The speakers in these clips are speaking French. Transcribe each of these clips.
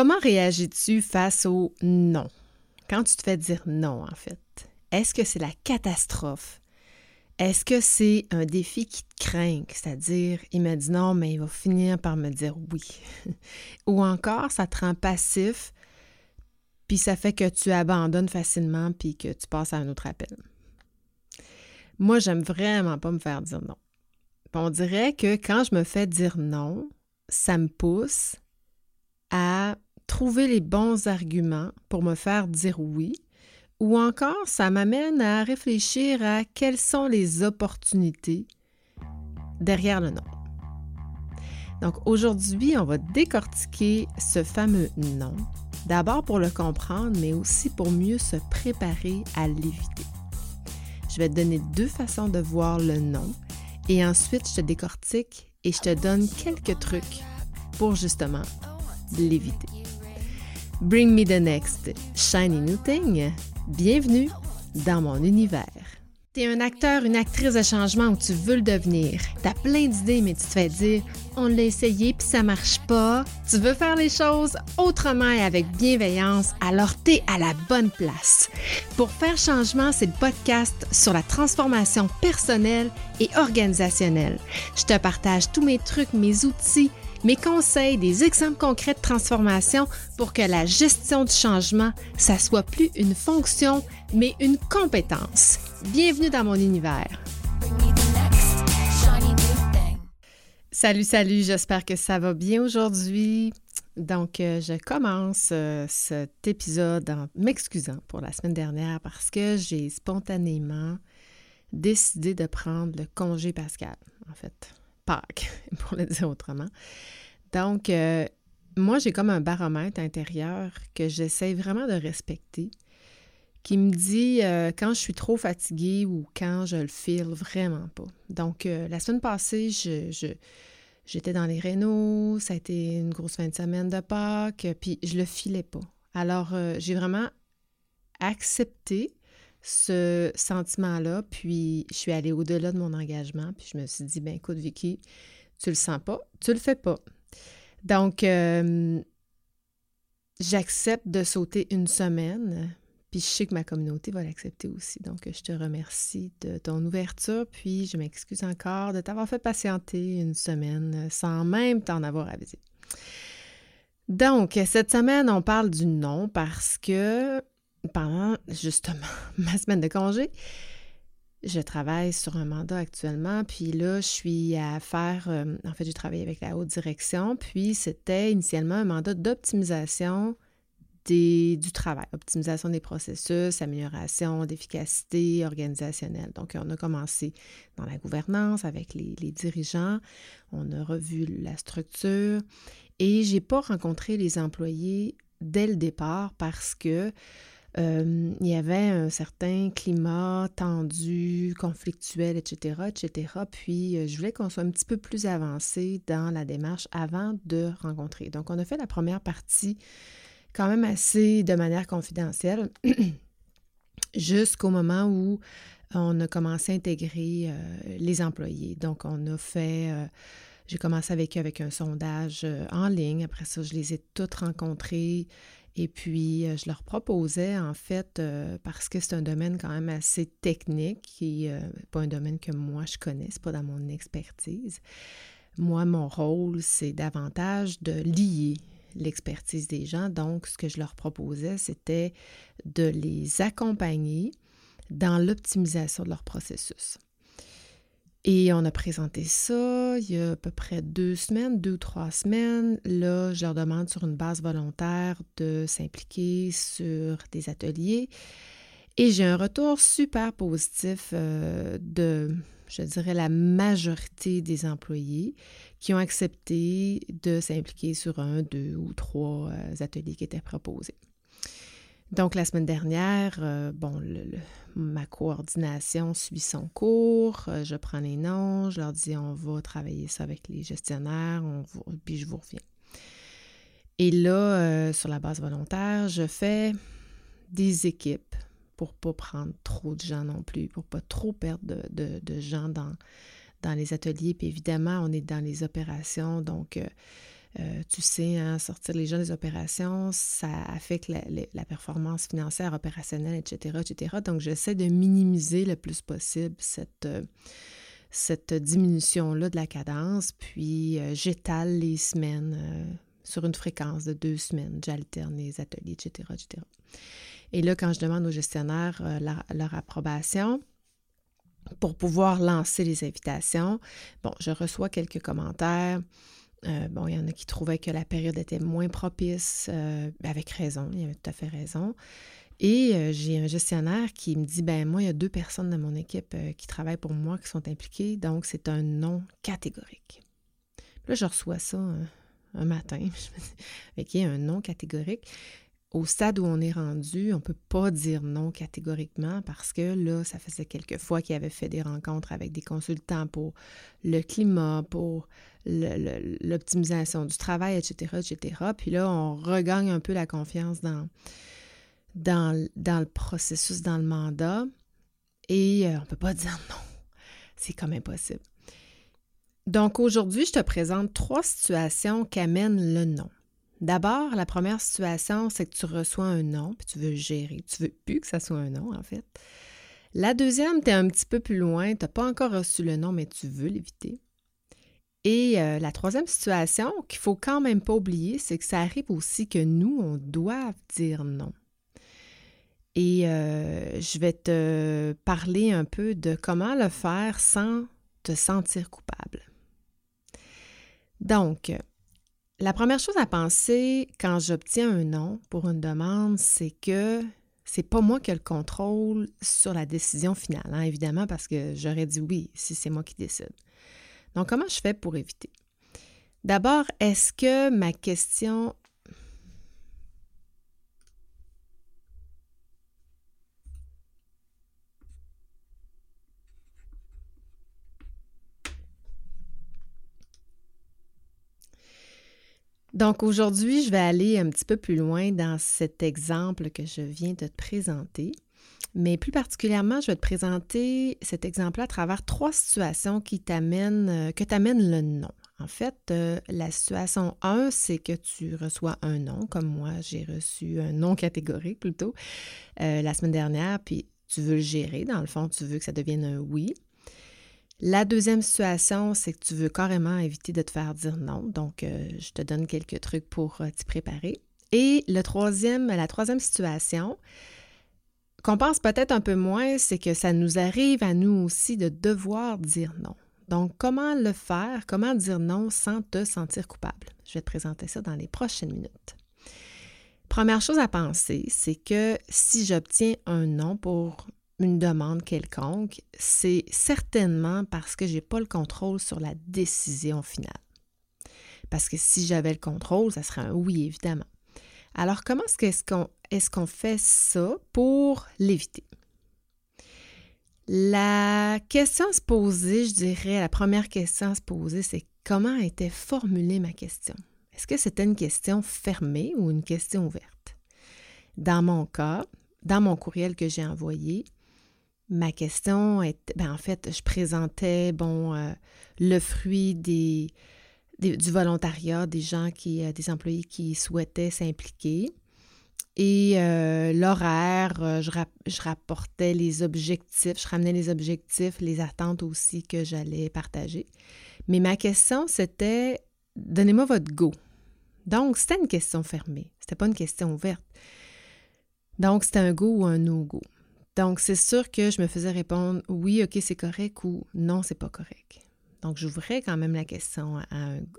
Comment réagis-tu face au non? Quand tu te fais dire non, en fait, est-ce que c'est la catastrophe? Est-ce que c'est un défi qui te craint, c'est-à-dire il m'a dit non, mais il va finir par me dire oui? Ou encore, ça te rend passif, puis ça fait que tu abandonnes facilement, puis que tu passes à un autre appel. Moi, j'aime vraiment pas me faire dire non. on dirait que quand je me fais dire non, ça me pousse à trouver les bons arguments pour me faire dire oui, ou encore ça m'amène à réfléchir à quelles sont les opportunités derrière le non. Donc aujourd'hui, on va décortiquer ce fameux non, d'abord pour le comprendre, mais aussi pour mieux se préparer à l'éviter. Je vais te donner deux façons de voir le non et ensuite je te décortique et je te donne quelques trucs pour justement l'éviter. Bring me the next shiny new thing. Bienvenue dans mon univers. T'es un acteur, une actrice de changement où tu veux le devenir. T'as plein d'idées, mais tu te fais dire on l'a essayé puis ça marche pas. Tu veux faire les choses autrement et avec bienveillance, alors t'es à la bonne place. Pour faire changement, c'est le podcast sur la transformation personnelle et organisationnelle. Je te partage tous mes trucs, mes outils mes conseils, des exemples concrets de transformation pour que la gestion du changement, ça soit plus une fonction, mais une compétence. Bienvenue dans mon univers. Salut, salut, j'espère que ça va bien aujourd'hui. Donc, euh, je commence euh, cet épisode en m'excusant pour la semaine dernière parce que j'ai spontanément décidé de prendre le congé pascal, en fait. pour le dire autrement. Donc, euh, moi, j'ai comme un baromètre intérieur que j'essaie vraiment de respecter, qui me dit euh, quand je suis trop fatiguée ou quand je le file vraiment pas. Donc, euh, la semaine passée, j'étais dans les rénaux, ça a été une grosse fin de semaine de Pâques, puis je le filais pas. Alors, j'ai vraiment accepté ce sentiment-là, puis je suis allée au-delà de mon engagement, puis je me suis dit, ben écoute, Vicky, tu le sens pas, tu le fais pas. Donc, euh, j'accepte de sauter une semaine, puis je sais que ma communauté va l'accepter aussi. Donc, je te remercie de ton ouverture, puis je m'excuse encore de t'avoir fait patienter une semaine sans même t'en avoir avisé. Donc, cette semaine, on parle du non parce que pendant justement ma semaine de congé, je travaille sur un mandat actuellement, puis là, je suis à faire, euh, en fait, j'ai travaillé avec la haute direction, puis c'était initialement un mandat d'optimisation du travail, optimisation des processus, amélioration d'efficacité organisationnelle. Donc, on a commencé dans la gouvernance avec les, les dirigeants, on a revu la structure et j'ai pas rencontré les employés dès le départ parce que euh, il y avait un certain climat tendu, conflictuel, etc., etc. Puis, euh, je voulais qu'on soit un petit peu plus avancé dans la démarche avant de rencontrer. Donc, on a fait la première partie quand même assez de manière confidentielle jusqu'au moment où on a commencé à intégrer euh, les employés. Donc, on a fait... j'ai commencé avec eux avec un sondage en ligne. Après ça, je les ai toutes rencontrés. Et puis, euh, je leur proposais, en fait, euh, parce que c'est un domaine quand même assez technique, n'est euh, pas un domaine que moi je connais, c'est pas dans mon expertise. Moi, mon rôle, c'est davantage de lier l'expertise des gens. Donc, ce que je leur proposais, c'était de les accompagner dans l'optimisation de leur processus. Et on a présenté ça il y a à peu près deux semaines, deux ou trois semaines. Là, je leur demande sur une base volontaire de s'impliquer sur des ateliers. Et j'ai un retour super positif euh, de, je dirais, la majorité des employés qui ont accepté de s'impliquer sur un, deux ou trois euh, ateliers qui étaient proposés. Donc, la semaine dernière, euh, bon, ma coordination suit son cours, euh, je prends les noms, je leur dis on va travailler ça avec les gestionnaires, on puis je vous reviens. Et là, euh, sur la base volontaire, je fais des équipes pour pas prendre trop de gens non plus, pour pas trop perdre de, gens dans, dans les ateliers. Puis évidemment, on est dans les opérations, donc Euh, tu sais, hein, sortir les gens des opérations, ça affecte la, performance financière, opérationnelle, etc., etc. Donc, j'essaie de minimiser le plus possible cette, euh, cette diminution-là de la cadence, puis euh, j'étale les semaines sur une fréquence de deux semaines, j'alterne les ateliers, etc., etc. Et là, quand je demande aux gestionnaires leur approbation, pour pouvoir lancer les invitations. Bon, je reçois quelques commentaires. Euh, bon, il y en a qui trouvaient que la période était moins propice, euh, avec raison, il avait tout à fait raison. Et euh, j'ai un gestionnaire qui me dit, ben moi, il y a deux personnes de mon équipe qui travaillent pour moi qui sont impliquées, donc c'est un non catégorique. là, je reçois ça un, matin, je me dis, OK, un non catégorique au stade où on est rendu, on ne peut pas dire non catégoriquement parce que là, ça faisait quelques fois qu'il avait fait des rencontres avec des consultants pour le climat, pour l'optimisation du travail, etc., etc. Puis là, on regagne un peu la confiance dans, le processus, dans le mandat. Et euh, on ne peut pas dire non. C'est comme impossible. Donc aujourd'hui, je te présente trois situations qui amènent le non. D'abord, la première situation, c'est que tu reçois un nom, puis tu veux gérer. Tu veux plus que ça soit un nom, en fait. La deuxième, tu es un petit peu plus loin, tu n'as pas encore reçu le nom, mais tu veux l'éviter. Et euh, la troisième situation qu'il faut quand même pas oublier, c'est que ça arrive aussi que nous, on doit dire non. Et euh, je vais te parler un peu de comment le faire sans te sentir coupable. Donc, la première chose à penser quand j'obtiens un nom pour une demande, c'est que c'est pas moi qui ai le contrôle sur la décision finale, hein, évidemment, parce que j'aurais dit oui si c'est moi qui décide. Donc, comment je fais pour éviter? D'abord, est-ce que ma question Donc aujourd'hui, je vais aller un petit peu plus loin dans cet exemple que je viens de te présenter. Mais plus particulièrement, je vais te présenter cet exemple-là à travers trois situations qui t'amènent, euh, que t'amène le nom. En fait, euh, la situation 1, c'est que tu reçois un nom, comme moi, j'ai reçu un nom catégorique plutôt euh, la semaine dernière, puis tu veux le gérer. Dans le fond, tu veux que ça devienne un oui. La deuxième situation, c'est que tu veux carrément éviter de te faire dire non. Donc, je te donne quelques trucs pour t'y préparer. Et le troisième, la troisième situation, qu'on pense peut-être un peu moins, c'est que ça nous arrive à nous aussi de devoir dire non. Donc, comment le faire? Comment dire non sans te sentir coupable? Je vais te présenter ça dans les prochaines minutes. Première chose à penser, c'est que si j'obtiens un non pour une demande quelconque, c'est certainement parce que je n'ai pas le contrôle sur la décision finale. Parce que si j'avais le contrôle, ça serait un oui, évidemment. Alors, comment est-ce qu'on fait ça pour l'éviter? La question à se poser, je dirais, la première question à se poser, c'est comment était formulée ma question? Est-ce que c'était une question fermée ou une question ouverte? Dans mon cas, dans mon courriel que j'ai envoyé, Ma question est, ben en fait, je présentais, bon, euh, le fruit des, du volontariat, des gens qui, euh, des employés qui souhaitaient s'impliquer. Et euh, l'horaire, je, je, rapportais les objectifs, je ramenais les objectifs, les attentes aussi que j'allais partager. Mais ma question, c'était donnez-moi votre go. Donc, c'était une question fermée. C'était pas une question ouverte. Donc, c'était un go ou un no-go. Donc, c'est sûr que je me faisais répondre oui, OK, c'est correct ou non, c'est pas correct. Donc, j'ouvrais quand même la question à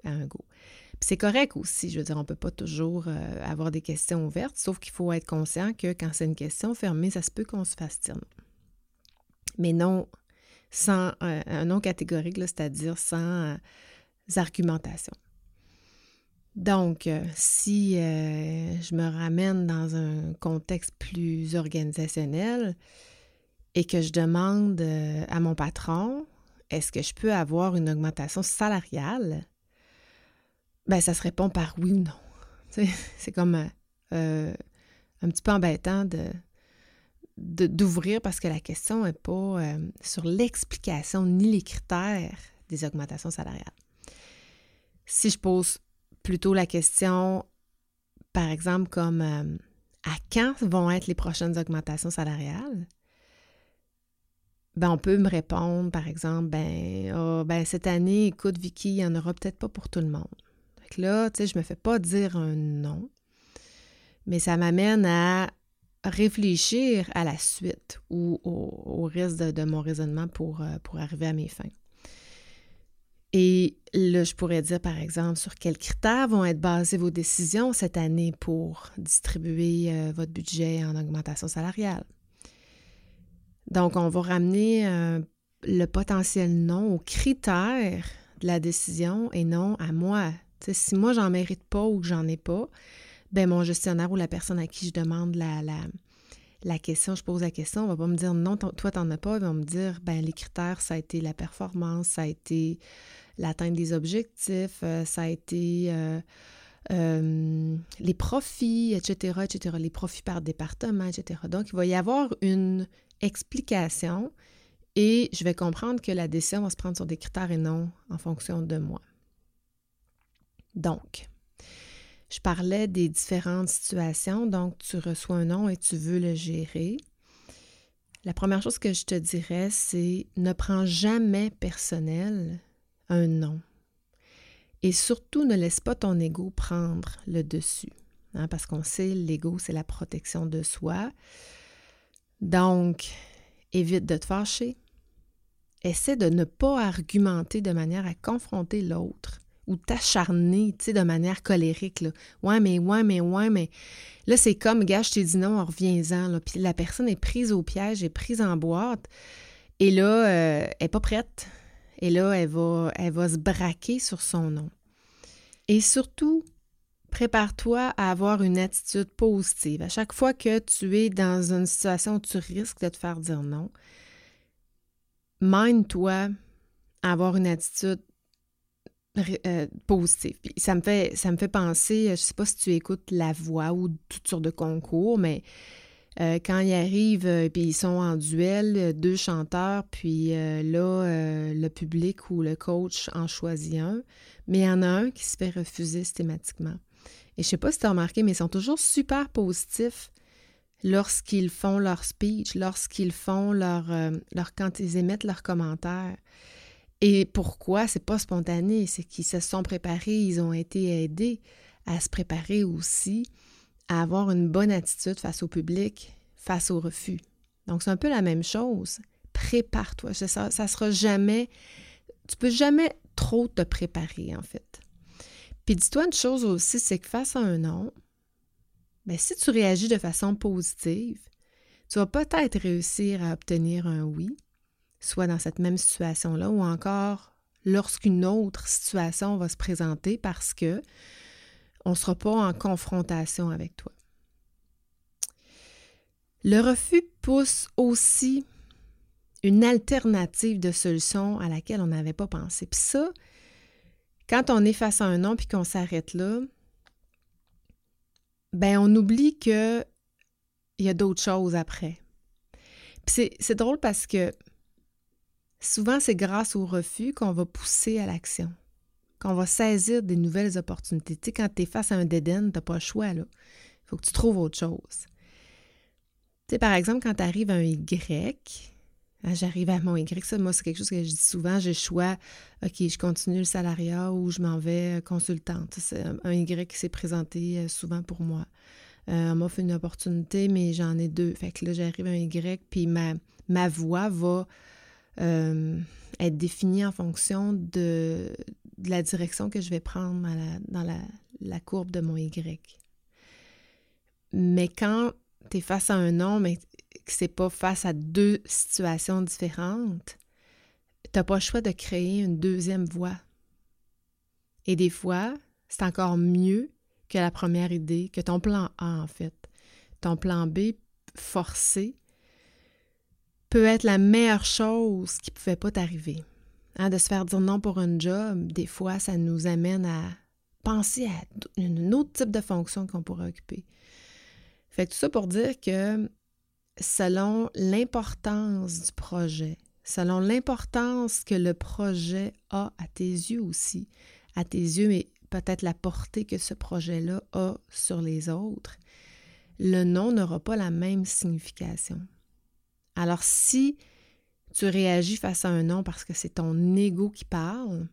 un, go. Puis c'est correct aussi, je veux dire, on ne peut pas toujours euh, avoir des questions ouvertes, sauf qu'il faut être conscient que quand c'est une question fermée, ça se peut qu'on se fasse. Mais non, sans euh, un non catégorique, c'est-à-dire sans euh, argumentation. Donc, si je me ramène dans un contexte plus organisationnel et que je demande à mon patron, est-ce que je peux avoir une augmentation salariale? Ben, ça se répond par oui ou non. C'est comme un petit peu embêtant d'ouvrir parce que la question n'est pas sur l'explication ni les critères des augmentations salariales. Si je pose plutôt la question, par exemple, comme euh, à quand vont être les prochaines augmentations salariales? Ben, on peut me répondre, par exemple, ben, oh, ben cette année, écoute, Vicky, il n'y en aura peut-être pas pour tout le monde. Donc là, tu sais, je me fais pas dire un non, mais ça m'amène à réfléchir à la suite ou au, reste de, mon raisonnement pour, euh, pour arriver à mes fins. Et là, je pourrais dire, par exemple, sur quels critères vont être basées vos décisions cette année pour distribuer euh, votre budget en augmentation salariale? Donc, on va ramener euh, le potentiel non aux critères de la décision et non à moi. si moi, j'en mérite pas ou que j'en ai pas, ben mon gestionnaire ou la personne à qui je demande la, la, question, je pose la question, on va pas me dire non, toi, t'en as pas, ils vont me dire, ben les critères, ça a été la performance, ça a été l'atteinte des objectifs, euh, ça a été euh, les profits, etc., etc., les profits par département, etc. Donc, il va y avoir une explication et je vais comprendre que la décision va se prendre sur des critères et non en fonction de moi. Donc, je parlais des différentes situations, donc tu reçois un nom et tu veux le gérer. La première chose que je te dirais, c'est ne prends jamais personnel un non. Et surtout, ne laisse pas ton ego prendre le dessus. Hein, parce qu'on sait, l'ego, c'est la protection de soi. Donc, évite de te fâcher. Essaie de ne pas argumenter de manière à confronter l'autre ou t'acharner, de manière colérique. Là. Ouais, mais, ouais, mais, ouais, mais. Là, c'est comme, gars, je t'ai dit non, reviens-en. Puis la personne est prise au piège, est prise en boîte. Et là, euh, elle n'est pas prête. Et là, elle va, elle va se braquer sur son nom. Et surtout, prépare-toi à avoir une attitude positive. À chaque fois que tu es dans une situation où tu risques de te faire dire non, mine-toi à avoir une attitude euh, positive. ça me fait penser, je sais pas si tu écoutes La Voix ou toutes sortes de concours, mais euh, quand ils arrivent, euh, puis ils sont en duel, euh, deux chanteurs, puis là, le public ou le coach en choisit un, mais il y en a un qui se fait refuser systématiquement. Et je sais pas si tu as remarqué, mais ils sont toujours super positifs lorsqu'ils font leur speech, lorsqu'ils font leur, leur quand ils émettent leurs commentaires. Et pourquoi? C'est pas spontané, c'est qu'ils se sont préparés, ils ont été aidés à se préparer aussi à avoir une bonne attitude face au public, face au refus. Donc, c'est un peu la même chose. Prépare-toi. Ça, ça sera jamais. Tu peux jamais trop te préparer, en fait. Puis dis-toi une chose aussi, c'est que face à un non, ben, si tu réagis de façon positive, tu vas peut-être réussir à obtenir un oui, soit dans cette même situation-là, ou encore lorsqu'une autre situation va se présenter parce que on ne sera pas en confrontation avec toi. Le refus pousse aussi une alternative de solution à laquelle on n'avait pas pensé. Puis ça, quand on est face à un non puis qu'on s'arrête là, ben on oublie que il y a d'autres choses après. Puis c'est drôle parce que souvent c'est grâce au refus qu'on va pousser à l'action qu'on va saisir des nouvelles opportunités. Tu sais, quand tu face à un dead end, tu n'as pas le choix. Il faut que tu trouves autre chose. Tu sais, par exemple, quand tu arrives à un Y, j'arrive à mon Y, ça, moi, c'est quelque chose que je dis souvent, j'ai le choix, OK, je continue le salariat ou je m'en vais euh, consultante. C'est un Y qui s'est présenté euh, souvent pour moi. Euh, on fait une opportunité, mais j'en ai deux. Fait que là, j'arrive à un Y, puis ma, ma voix va être définie en fonction de, la direction que je vais prendre dans la, courbe de mon Y. Mais quand tu es face à un non, mais que c'est pas face à deux situations différentes, tu n'as pas le choix de créer une deuxième voie. Et des fois, c'est encore mieux que la première idée, que ton plan A, en fait. Ton plan B forcé peut être la meilleure chose qui pouvait pas t'arriver. Hein, de se faire dire non pour un job, des fois, ça nous amène à penser à un autre type de fonction qu'on pourrait occuper. Fait que tout ça pour dire que selon l'importance du projet, selon l'importance que le projet a à tes yeux aussi, à tes yeux, mais peut-être la portée que ce projet-là a sur les autres, le non n'aura pas la même signification. Alors si tu réagis face à un non parce que c'est ton ego qui parle,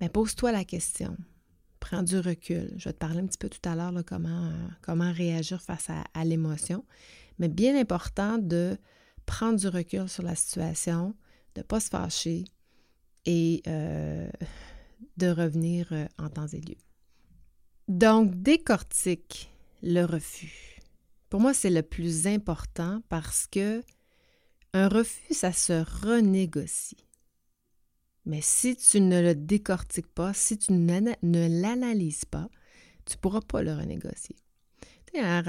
ben pose-toi la question. Prends du recul. Je vais te parler un petit peu tout à l'heure comment, comment réagir face à, l'émotion. Mais bien important de prendre du recul sur la situation, de ne pas se fâcher et euh, de revenir euh, en temps et lieu. Donc, décortique le refus. Pour moi, c'est le plus important parce que un refus, ça se renégocie. Mais si tu ne le décortiques pas, si tu ne l'analyses pas, tu ne pourras pas le renégocier. Hein,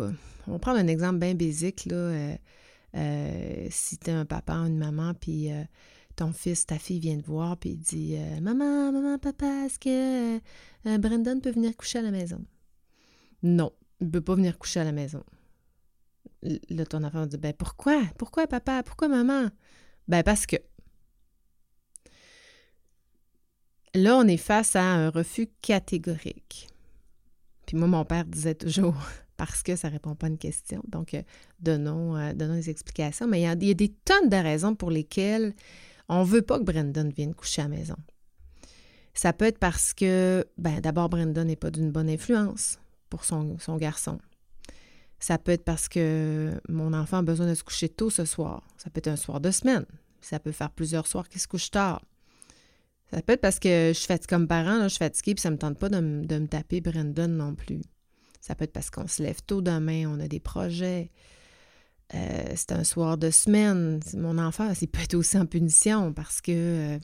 euh, on prend un exemple bien basique, là, euh, si tu es un papa une maman, puis ton fils, ta fille vient te voir puis il dit euh, Maman, maman, papa, est-ce que euh, euh, Brandon peut venir coucher à la maison? Non, il ne peut pas venir coucher à la maison. Là, ton enfant va dire Ben pourquoi? Pourquoi, papa? Pourquoi, maman? Ben parce que. Là, on est face à un refus catégorique. Puis moi, mon père disait toujours parce que ça ne répond pas à une question. Donc, donnons, donnons des explications. Mais il y, a, des tonnes de raisons pour lesquelles on ne veut pas que Brendan vienne coucher à la maison. Ça peut être parce que, ben, d'abord, Brendan n'est pas d'une bonne influence pour son, garçon. Ça peut être parce que mon enfant a besoin de se coucher tôt ce soir. Ça peut être un soir de semaine. Ça peut faire plusieurs soirs qu'il se couche tard. Ça peut être parce que je suis fatiguée comme parent, je suis fatiguée et ça ne me tente pas de, me taper Brendan non plus. Ça peut être parce qu'on se lève tôt demain, on a des projets. Euh, c'est un soir de semaine. Mon enfant, c'est peut être aussi en punition parce que euh,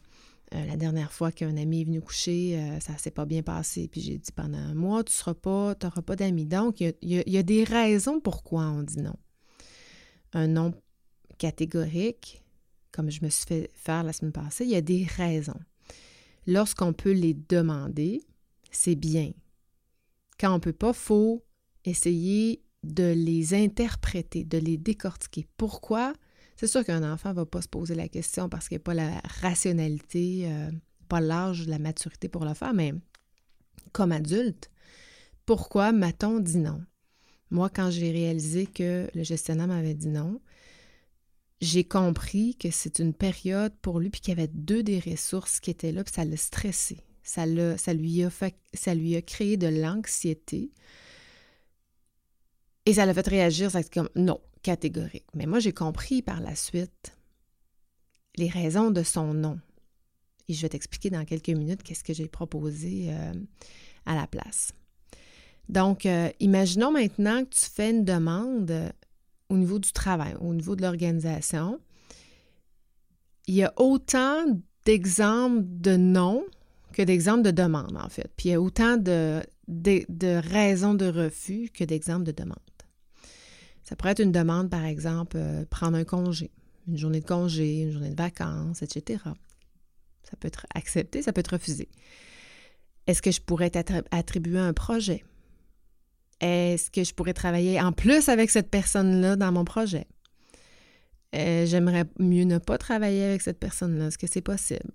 euh, la dernière fois qu'un ami est venu coucher, ça s'est pas bien passé. Puis j'ai dit pendant un mois, tu seras pas, tu n'auras pas d'amis. Donc, il y, a, des raisons pourquoi on dit non. Un non catégorique, comme je me suis fait faire la semaine passée, il y a des raisons. Lorsqu'on peut les demander, c'est bien. Quand on ne peut pas, faut essayer de les interpréter, de les décortiquer. Pourquoi? C'est sûr qu'un enfant ne va pas se poser la question parce qu'il n'y a pas la rationalité, euh, pas l'âge, la maturité pour le faire, mais comme adulte, pourquoi m'a-t-on dit non? Moi, quand j'ai réalisé que le gestionnaire m'avait dit non, j'ai compris que c'est une période pour lui, puis qu'il y avait deux des ressources qui étaient là, puis ça l'a stressé. Ça, ça, lui a fait, ça lui a créé de l'anxiété. Et ça l'a fait réagir, ça comme non, catégorique. Mais moi, j'ai compris par la suite les raisons de son non. Et je vais t'expliquer dans quelques minutes qu'est-ce que j'ai proposé euh, à la place. Donc, euh, imaginons maintenant que tu fais une demande euh, au niveau du travail, au niveau de l'organisation. Il y a autant d'exemples de non que d'exemples de demande, en fait. Puis il y a autant de, raisons de refus que d'exemples de demande. Ça pourrait être une demande, par exemple, euh, prendre un congé, une journée de congé, une journée de vacances, etc. Ça peut être accepté, ça peut être refusé. Est-ce que je pourrais attribuer un projet? Est-ce que je pourrais travailler en plus avec cette personne-là dans mon projet? Euh, j'aimerais mieux ne pas travailler avec cette personne-là. Est-ce que c'est possible?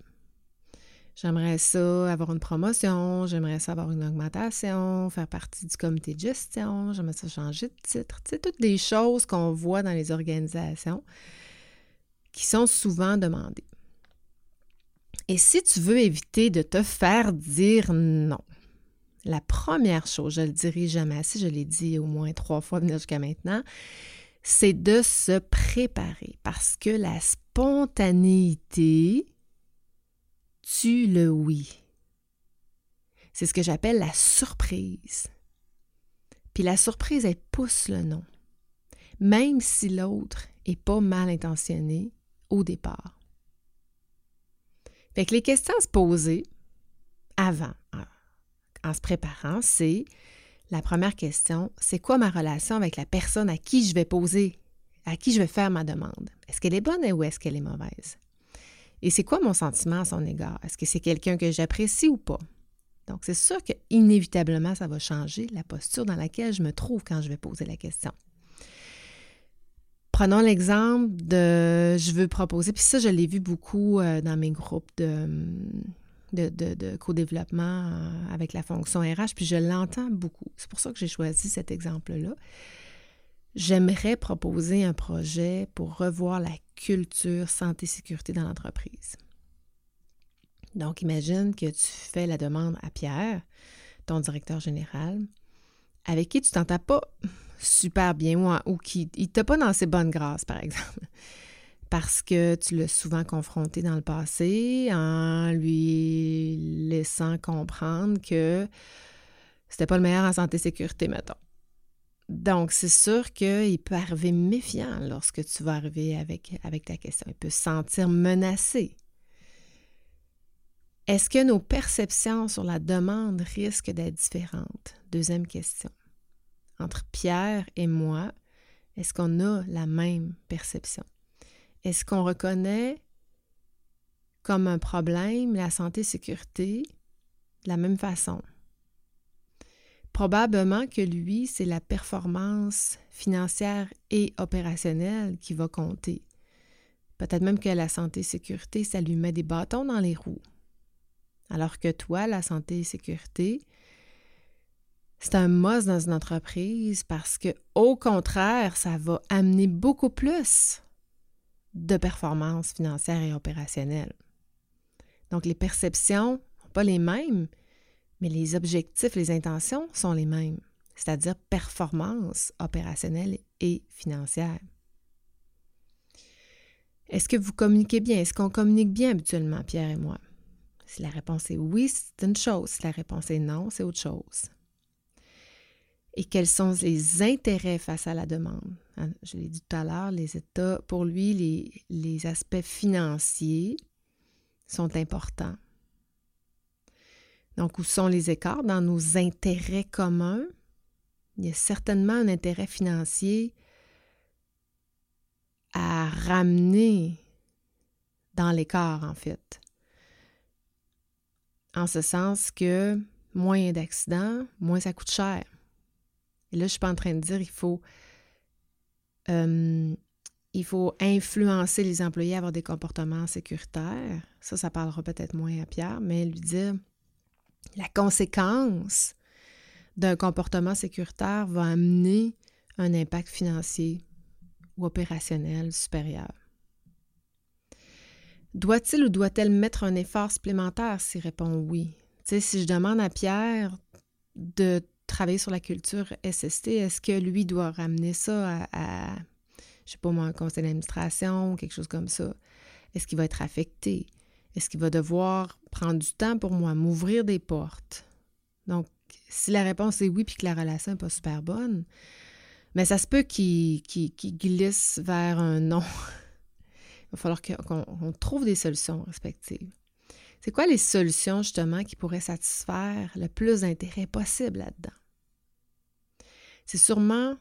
J'aimerais ça avoir une promotion, j'aimerais ça avoir une augmentation, faire partie du comité de gestion, j'aimerais ça changer de titre. C'est toutes des choses qu'on voit dans les organisations qui sont souvent demandées. Et si tu veux éviter de te faire dire non, la première chose, je le dirai jamais assez, je l'ai dit au moins trois fois jusqu'à maintenant, c'est de se préparer parce que la spontanéité, tu le oui. C'est ce que j'appelle la surprise. Puis la surprise, elle pousse le non, même si l'autre est pas mal intentionné au départ. Fait que les questions à se poser avant, en se préparant, c'est la première question, c'est quoi ma relation avec la personne à qui je vais poser, à qui je vais faire ma demande? Est-ce qu'elle est bonne ou est-ce qu'elle est mauvaise? Et c'est quoi mon sentiment à son égard? Est-ce que c'est quelqu'un que j'apprécie ou pas? Donc, c'est sûr que inévitablement, ça va changer la posture dans laquelle je me trouve quand je vais poser la question. Prenons l'exemple de je veux proposer, puis ça, je l'ai vu beaucoup euh, dans mes groupes de, de, co-développement euh, avec la fonction RH, puis je l'entends beaucoup. C'est pour ça que j'ai choisi cet exemple-là. J'aimerais proposer un projet pour revoir la culture santé-sécurité dans l'entreprise. Donc, imagine que tu fais la demande à Pierre, ton directeur général, avec qui tu t'entends pas super bien ou, qui ne t'a pas dans ses bonnes grâces, par exemple parce que tu l'as souvent confronté dans le passé en lui laissant comprendre que c'était pas le meilleur en santé sécurité, mettons. Donc, c'est sûr qu'il peut arriver méfiant lorsque tu vas arriver avec, ta question. Il peut se sentir menacé. Est-ce que nos perceptions sur la demande risquent d'être différentes? Deuxième question. Entre Pierre et moi, est-ce qu'on a la même perception? Est-ce qu'on reconnaît comme un problème la santé-sécurité de la même façon? Probablement que lui, c'est la performance financière et opérationnelle qui va compter. Peut-être même que la santé-sécurité, ça lui met des bâtons dans les roues. Alors que toi, la santé et sécurité, c'est un must dans une entreprise parce que, au contraire, ça va amener beaucoup plus de performance financière et opérationnelle. Donc, les perceptions pas les mêmes, mais les objectifs, les intentions sont les mêmes, c'est-à-dire performance opérationnelle et financière. Est-ce que vous communiquez bien? Est-ce qu'on communique bien habituellement, Pierre et moi? Si la réponse est oui, c'est une chose. Si la réponse est non, c'est autre chose et quels sont les intérêts face à la demande? Hein, je l'ai dit tout à l'heure, les États, pour lui, les, les aspects financiers sont importants. Donc, où sont les écarts? Dans nos intérêts communs? Il y a certainement un intérêt financier à ramener dans l'écart, en fait. En ce sens que moins d'accidents, moins ça coûte cher. Et là, je ne suis pas en train de dire il faut, euh, faut influencer les employés à avoir des comportements sécuritaires. Ça, ça parlera peut-être moins à Pierre, mais lui dire la conséquence d'un comportement sécuritaire va amener un impact financier ou opérationnel supérieur. Doit-il ou doit-elle mettre un effort supplémentaire? S'il répond oui? Si je demande à Pierre de travailler sur la culture SST, est-ce que lui doit ramener ça à, je sais pas moi, un conseil d'administration ou quelque chose comme ça? Est-ce qu'il va être affecté? Est-ce qu'il va devoir prendre du temps pour moi, m'ouvrir des portes? Donc, si la réponse est oui puis que la relation n'est pas super bonne, mais ça se peut qu'il glisse vers un non. Il va falloir qu'on trouve des solutions respectives. C'est quoi les solutions justement qui pourraient satisfaire le plus d'intérêt possible là-dedans? c'est sûrement,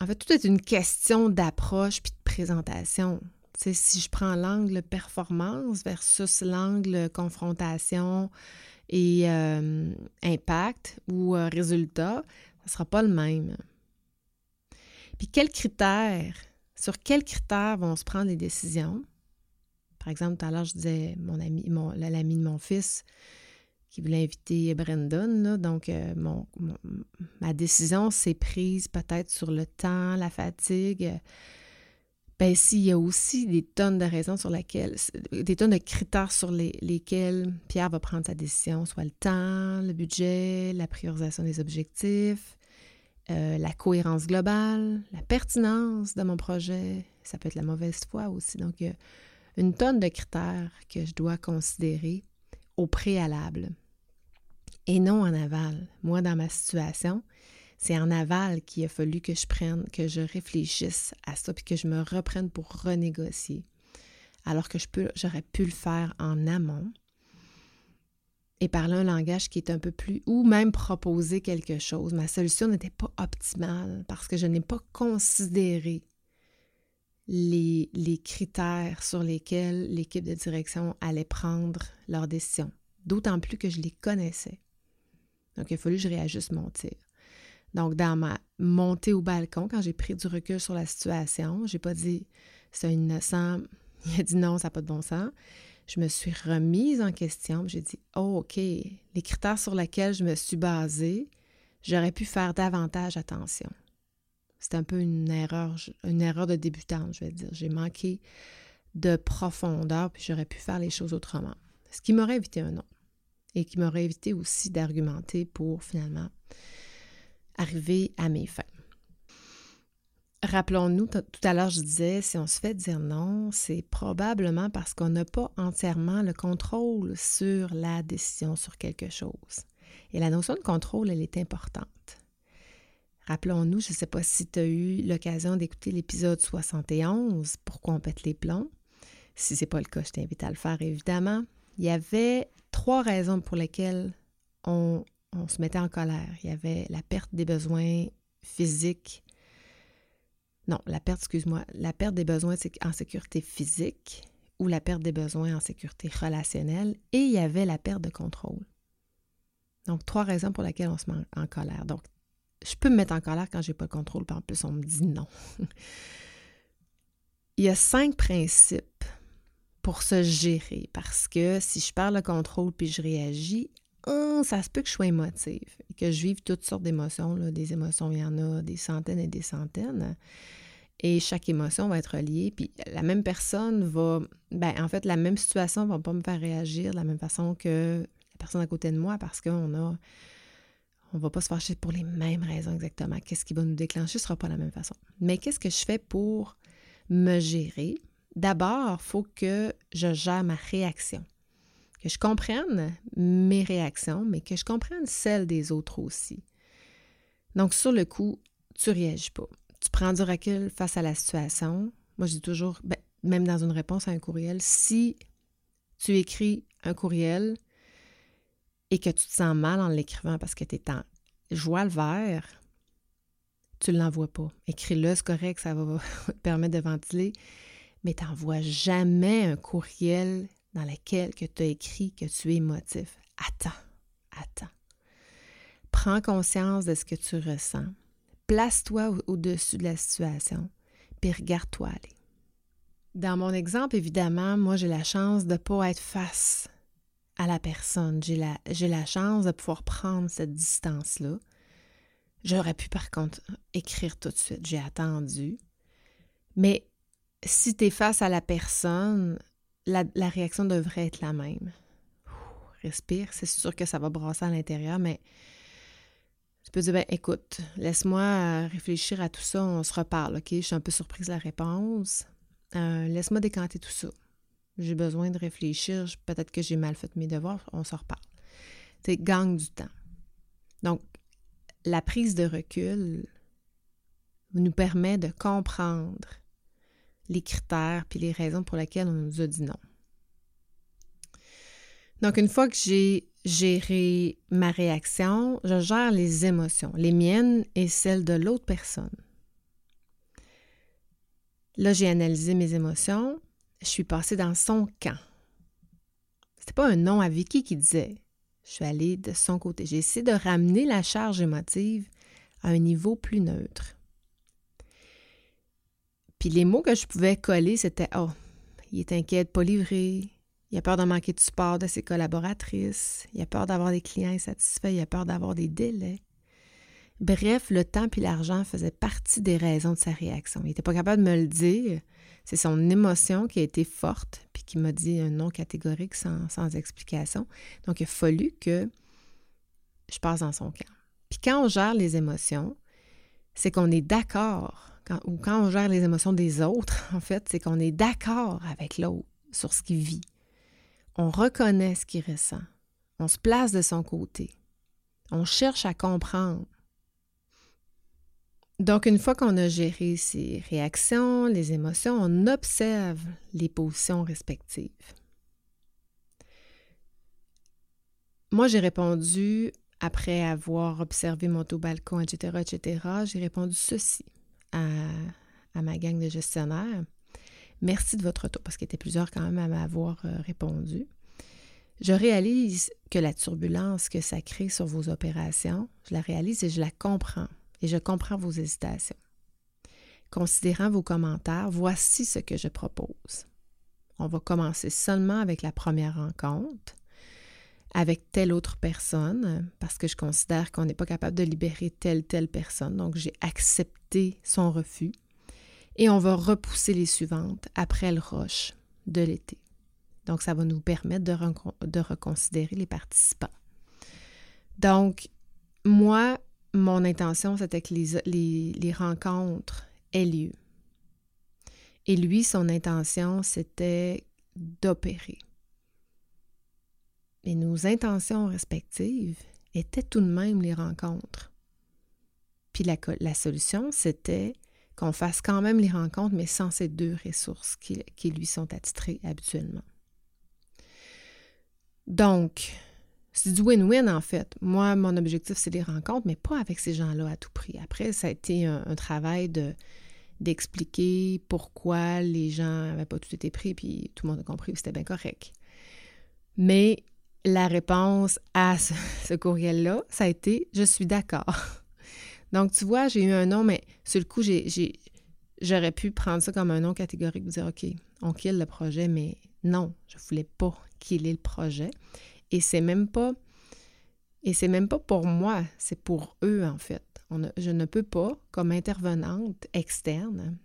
en fait, tout est une question d'approche puis de présentation. Sais, si je prends l'angle performance versus l'angle confrontation et euh, impact ou euh, résultat, ça ne sera pas le même. Puis quels critères, sur quels critères vont se prendre les décisions? Par exemple, tout à l'heure, je disais, mon ami, l'ami de mon fils, qui voulait inviter Brandon. Donc, euh, ma décision s'est prise peut-être sur le temps, la fatigue. Ben, s'il y a aussi des tonnes de raisons sur lesquelles, des tonnes de critères sur les, lesquels Pierre va prendre sa décision, soit le temps, le budget, la priorisation des objectifs, euh, la cohérence globale, la pertinence de mon projet, ça peut être la mauvaise foi aussi. Donc, il y a une tonne de critères que je dois considérer au préalable et non en aval. Moi, dans ma situation, c'est en aval qu'il a fallu que je prenne, que je réfléchisse à ça, puis que je me reprenne pour renégocier. Alors que j'aurais pu le faire en amont et parler un langage qui est un peu plus, ou même proposer quelque chose. Ma solution n'était pas optimale parce que je n'ai pas considéré les, les critères sur lesquels l'équipe de direction allait prendre leur décision, d'autant plus que je les connaissais. Donc, il a fallu que je réajuste mon tir. Donc, dans ma montée au balcon, quand j'ai pris du recul sur la situation, j'ai pas dit c'est innocent. Il a dit non, ça n'a pas de bon sens. je me suis remise en question. J'ai dit, oh, OK, les critères sur lesquels je me suis basée, j'aurais pu faire davantage attention. C'est un peu une erreur, une erreur de débutante, je vais dire. J'ai manqué de profondeur, puis j'aurais pu faire les choses autrement. Ce qui m'aurait évité un non. Et qui m'aurait évité aussi d'argumenter pour finalement arriver à mes fins. Rappelons-nous, tout à l'heure, je disais, si on se fait dire non, c'est probablement parce qu'on n'a pas entièrement le contrôle sur la décision, sur quelque chose. Et la notion de contrôle, elle est importante. Rappelons-nous, je ne sais pas si tu as eu l'occasion d'écouter l'épisode 71, Pourquoi on pète les plombs? Si ce n'est pas le cas, je t'invite à le faire, évidemment. Il y avait trois raisons pour lesquelles on, on se mettait en colère. Il y avait la perte des besoins physiques, non, la perte, excuse-moi, la perte des besoins en sécurité physique ou la perte des besoins en sécurité relationnelle et il y avait la perte de contrôle. Donc, trois raisons pour lesquelles on se met en colère. Donc, je peux me mettre en colère quand j'ai pas le contrôle, puis en plus, on me dit non. il y a cinq principes pour se gérer parce que si je perds le contrôle puis je réagis, hum, ça se peut que je sois émotive et que je vive toutes sortes d'émotions. Des émotions, il y en a des centaines et des centaines. Et chaque émotion va être liée. Puis la même personne va, ben, en fait, la même situation va pas me faire réagir de la même façon que la personne à côté de moi parce qu'on a, on va pas se fâcher pour les mêmes raisons exactement. Qu'est-ce qui va nous déclencher ne sera pas la même façon. Mais qu'est-ce que je fais pour me gérer? D'abord, il faut que je gère ma réaction. Que je comprenne mes réactions, mais que je comprenne celles des autres aussi. Donc, sur le coup, tu réagis pas tu prends du recul face à la situation. Moi, je dis toujours, ben, même dans une réponse à un courriel, si tu écris un courriel et que tu te sens mal en l'écrivant parce que tu es en joie le vert, tu ne l'envoies pas. Écris-le, c'est correct, ça va te permettre de ventiler, mais tu n'envoies jamais un courriel dans lequel tu as écrit que tu es émotif. Attends, attends. Prends conscience de ce que tu ressens place-toi au-dessus de la situation, puis regarde-toi aller. Dans mon exemple, évidemment, moi, j'ai la chance de ne pas être face à la personne. J'ai la, la chance de pouvoir prendre cette distance-là. J'aurais pu, par contre, écrire tout de suite. J'ai attendu. Mais si tu es face à la personne, la, réaction devrait être la même. respire, c'est sûr que ça va brasser à l'intérieur, mais tu peux dire, ben, écoute, laisse-moi euh, réfléchir à tout ça, on se reparle, OK? Je suis un peu surprise de la réponse. Euh, laisse-moi décanter tout ça. J'ai besoin de réfléchir, peut-être que j'ai mal fait mes devoirs, on se reparle. Tu gagne du temps. Donc, la prise de recul nous permet de comprendre les critères puis les raisons pour lesquelles on nous a dit non. Donc, une fois que j'ai géré ma réaction, je gère les émotions, les miennes et celles de l'autre personne. Là, j'ai analysé mes émotions. Je suis passée dans son camp. C'était pas un nom à Vicky qui disait. Je suis allée de son côté. J'ai essayé de ramener la charge émotive à un niveau plus neutre. Puis les mots que je pouvais coller, c'était Oh, il est inquiet de pas livrer, il a peur de manquer de support de ses collaboratrices. Il a peur d'avoir des clients insatisfaits. Il a peur d'avoir des délais. Bref, le temps et l'argent faisaient partie des raisons de sa réaction. Il n'était pas capable de me le dire. C'est son émotion qui a été forte puis qui m'a dit un non catégorique sans, sans explication. Donc, il a fallu que je passe dans son camp. Puis quand on gère les émotions, c'est qu'on est d'accord, ou quand on gère les émotions des autres, en fait, c'est qu'on est d'accord avec l'autre sur ce qu'il vit on reconnaît ce qu'il ressent. On se place de son côté. On cherche à comprendre. Donc, une fois qu'on a géré ses réactions, les émotions, on observe les positions respectives. Moi, j'ai répondu, après avoir observé mon taux balcon, etc., etc., j'ai répondu ceci à, ma gang de gestionnaires. Merci de votre retour, parce qu'il y était plusieurs quand même à m'avoir euh, répondu. Je réalise que la turbulence que ça crée sur vos opérations, je la réalise et je la comprends. Et je comprends vos hésitations. Considérant vos commentaires, voici ce que je propose. On va commencer seulement avec la première rencontre avec telle autre personne parce que je considère qu'on n'est pas capable de libérer telle, telle personne. Donc, j'ai accepté son refus. Et on va repousser les suivantes après le rush de l'été. Donc, ça va nous permettre de, reconsidérer les participants. Donc, moi, mon intention, c'était que les rencontres aient lieu. Et lui, son intention, c'était d'opérer. Et nos intentions respectives étaient tout de même les rencontres. Puis la, solution, c'était qu'on fasse quand même les rencontres, mais sans ces deux ressources qui, qui lui sont attitrées habituellement. Donc, c'est du win-win en fait. Moi, mon objectif, c'est les rencontres, mais pas avec ces gens-là à tout prix. Après, ça a été un, travail de d'expliquer pourquoi les gens n'avaient pas tout été pris, puis tout le monde a compris que c'était bien correct. Mais la réponse à ce, courriel-là, ça a été Je suis d'accord. Donc, tu vois, j'ai eu un nom, mais sur le coup, j'aurais pu prendre ça comme un nom catégorique, dire OK, on kill le projet, mais non, je ne voulais pas killer le projet. Et c'est même pas. Même pas pour moi, c'est pour eux, en fait. je ne peux pas, comme intervenante externe,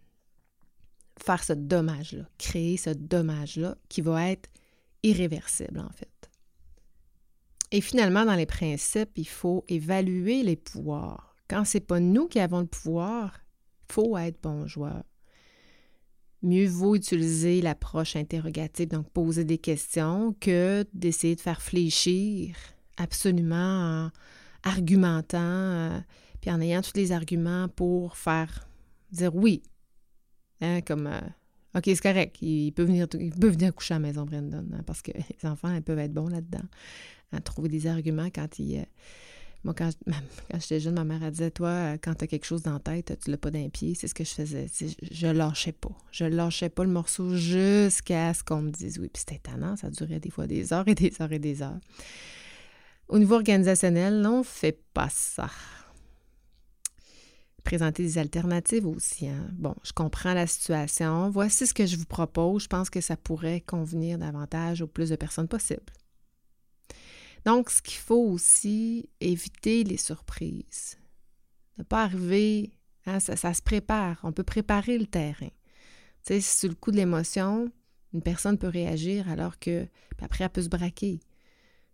faire ce dommage-là, créer ce dommage-là qui va être irréversible, en fait. Et finalement, dans les principes, il faut évaluer les pouvoirs. Quand ce n'est pas nous qui avons le pouvoir, il faut être bon joueur. Mieux vaut utiliser l'approche interrogative, donc poser des questions, que d'essayer de faire fléchir absolument en argumentant, euh, puis en ayant tous les arguments pour faire dire oui. Hein, comme euh, OK, c'est correct, il peut, venir, il peut venir coucher à la maison, Brandon, hein, parce que les enfants, ils peuvent être bons là-dedans à trouver des arguments quand il. Euh, moi, quand, quand j'étais jeune, ma mère, disait Toi, euh, quand tu as quelque chose dans la tête, tu l'as pas d'un pied. C'est ce que je faisais. Je lâchais pas. Je lâchais pas le morceau jusqu'à ce qu'on me dise oui. Puis c'était étonnant, ça durait des fois des heures et des heures et des heures. Au niveau organisationnel, on ne fait pas ça. Présenter des alternatives aussi. Hein. Bon, je comprends la situation. Voici ce que je vous propose. Je pense que ça pourrait convenir davantage au plus de personnes possible. Donc, ce qu'il faut aussi, éviter les surprises. Ne pas arriver, hein, ça, se prépare, on peut préparer le terrain. Tu sais, sur le coup de l'émotion, une personne peut réagir alors que, après, elle peut se braquer.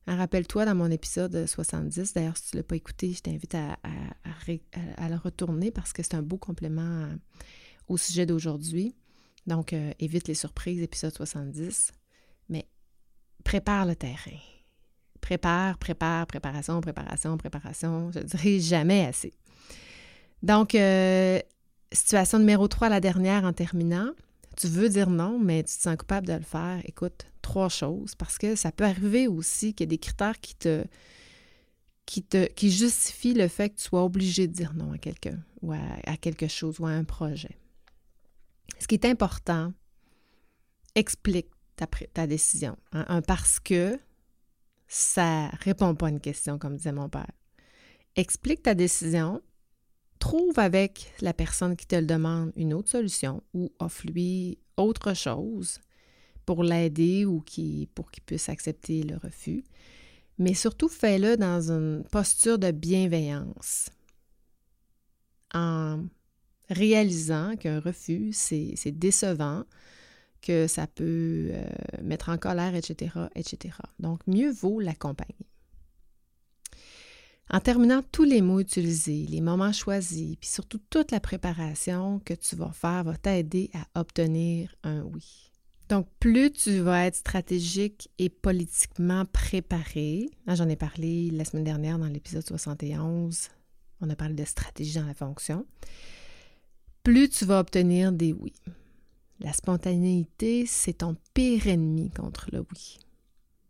Hein, rappelle-toi dans mon épisode 70, d'ailleurs, si tu ne l'as pas écouté, je t'invite à, le retourner parce que c'est un beau complément au sujet d'aujourd'hui. Donc, euh, évite les surprises, épisode 70. Mais prépare le terrain prépare, prépare, préparation, préparation, préparation. Je dirais jamais assez. Donc, euh, situation numéro 3, la dernière en terminant. Tu veux dire non, mais tu te sens coupable de le faire. Écoute, trois choses, parce que ça peut arriver aussi qu'il y a des critères qui te, qui te qui justifient le fait que tu sois obligé de dire non à quelqu'un ou à, quelque chose ou à un projet. Ce qui est important, explique ta, ta décision. Hein. Un parce que, ça répond pas à une question, comme disait mon père. Explique ta décision, trouve avec la personne qui te le demande une autre solution ou offre-lui autre chose pour l'aider ou qui, pour qu'il puisse accepter le refus. Mais surtout, fais-le dans une posture de bienveillance, en réalisant qu'un refus, c'est décevant, que ça peut euh, mettre en colère, etc., etc. Donc, mieux vaut l'accompagner. En terminant, tous les mots utilisés, les moments choisis, puis surtout toute la préparation que tu vas faire va t'aider à obtenir un oui. Donc, plus tu vas être stratégique et politiquement préparé, j'en ai parlé la semaine dernière dans l'épisode 71, on a parlé de stratégie dans la fonction, plus tu vas obtenir des oui. La spontanéité, c'est ton pire ennemi contre le oui.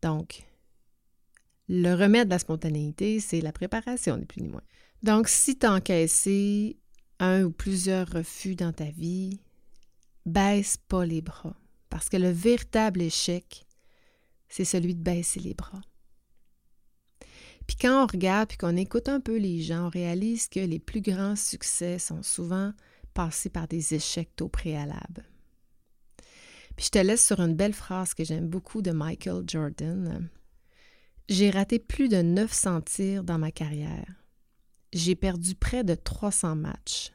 Donc, le remède de la spontanéité, c'est la préparation, ni plus ni moins. Donc, si tu as encaissé un ou plusieurs refus dans ta vie, baisse pas les bras. Parce que le véritable échec, c'est celui de baisser les bras. Puis quand on regarde, puis qu'on écoute un peu les gens, on réalise que les plus grands succès sont souvent passés par des échecs au préalable. Puis je te laisse sur une belle phrase que j'aime beaucoup de Michael Jordan. J'ai raté plus de 900 tirs dans ma carrière. J'ai perdu près de 300 matchs.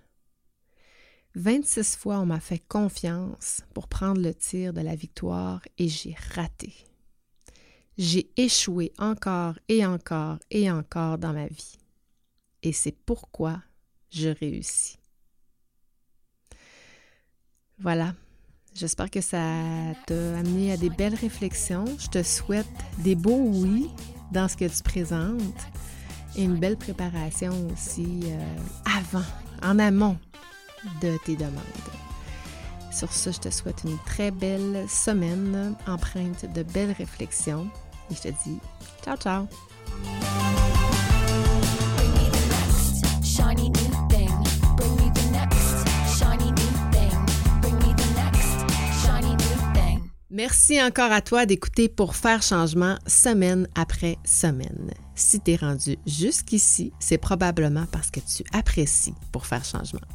26 fois, on m'a fait confiance pour prendre le tir de la victoire et j'ai raté. J'ai échoué encore et encore et encore dans ma vie. Et c'est pourquoi je réussis. Voilà. J'espère que ça t'a amené à des belles réflexions. Je te souhaite des beaux oui dans ce que tu présentes et une belle préparation aussi euh, avant, en amont de tes demandes. Sur ce, je te souhaite une très belle semaine empreinte de belles réflexions et je te dis ciao ciao! Merci encore à toi d'écouter pour faire changement semaine après semaine. Si tu es rendu jusqu'ici, c'est probablement parce que tu apprécies pour faire changement.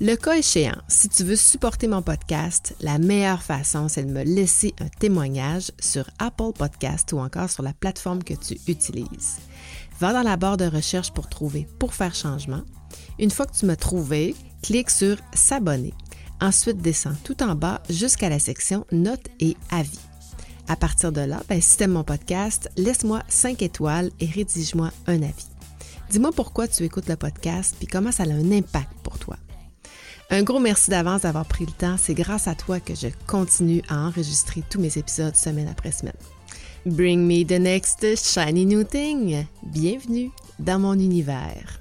Le cas échéant, si tu veux supporter mon podcast, la meilleure façon, c'est de me laisser un témoignage sur Apple Podcast ou encore sur la plateforme que tu utilises. Va dans la barre de recherche pour trouver Pour faire changement. Une fois que tu m'as trouvé, clique sur S'abonner. Ensuite, descends tout en bas jusqu'à la section Notes et avis. À partir de là, ben, si tu aimes mon podcast, laisse-moi 5 étoiles et rédige-moi un avis. Dis-moi pourquoi tu écoutes le podcast puis comment ça a un impact pour toi. Un gros merci d'avance d'avoir pris le temps. C'est grâce à toi que je continue à enregistrer tous mes épisodes semaine après semaine. Bring me the next shiny new thing. Bienvenue dans mon univers.